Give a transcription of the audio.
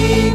you.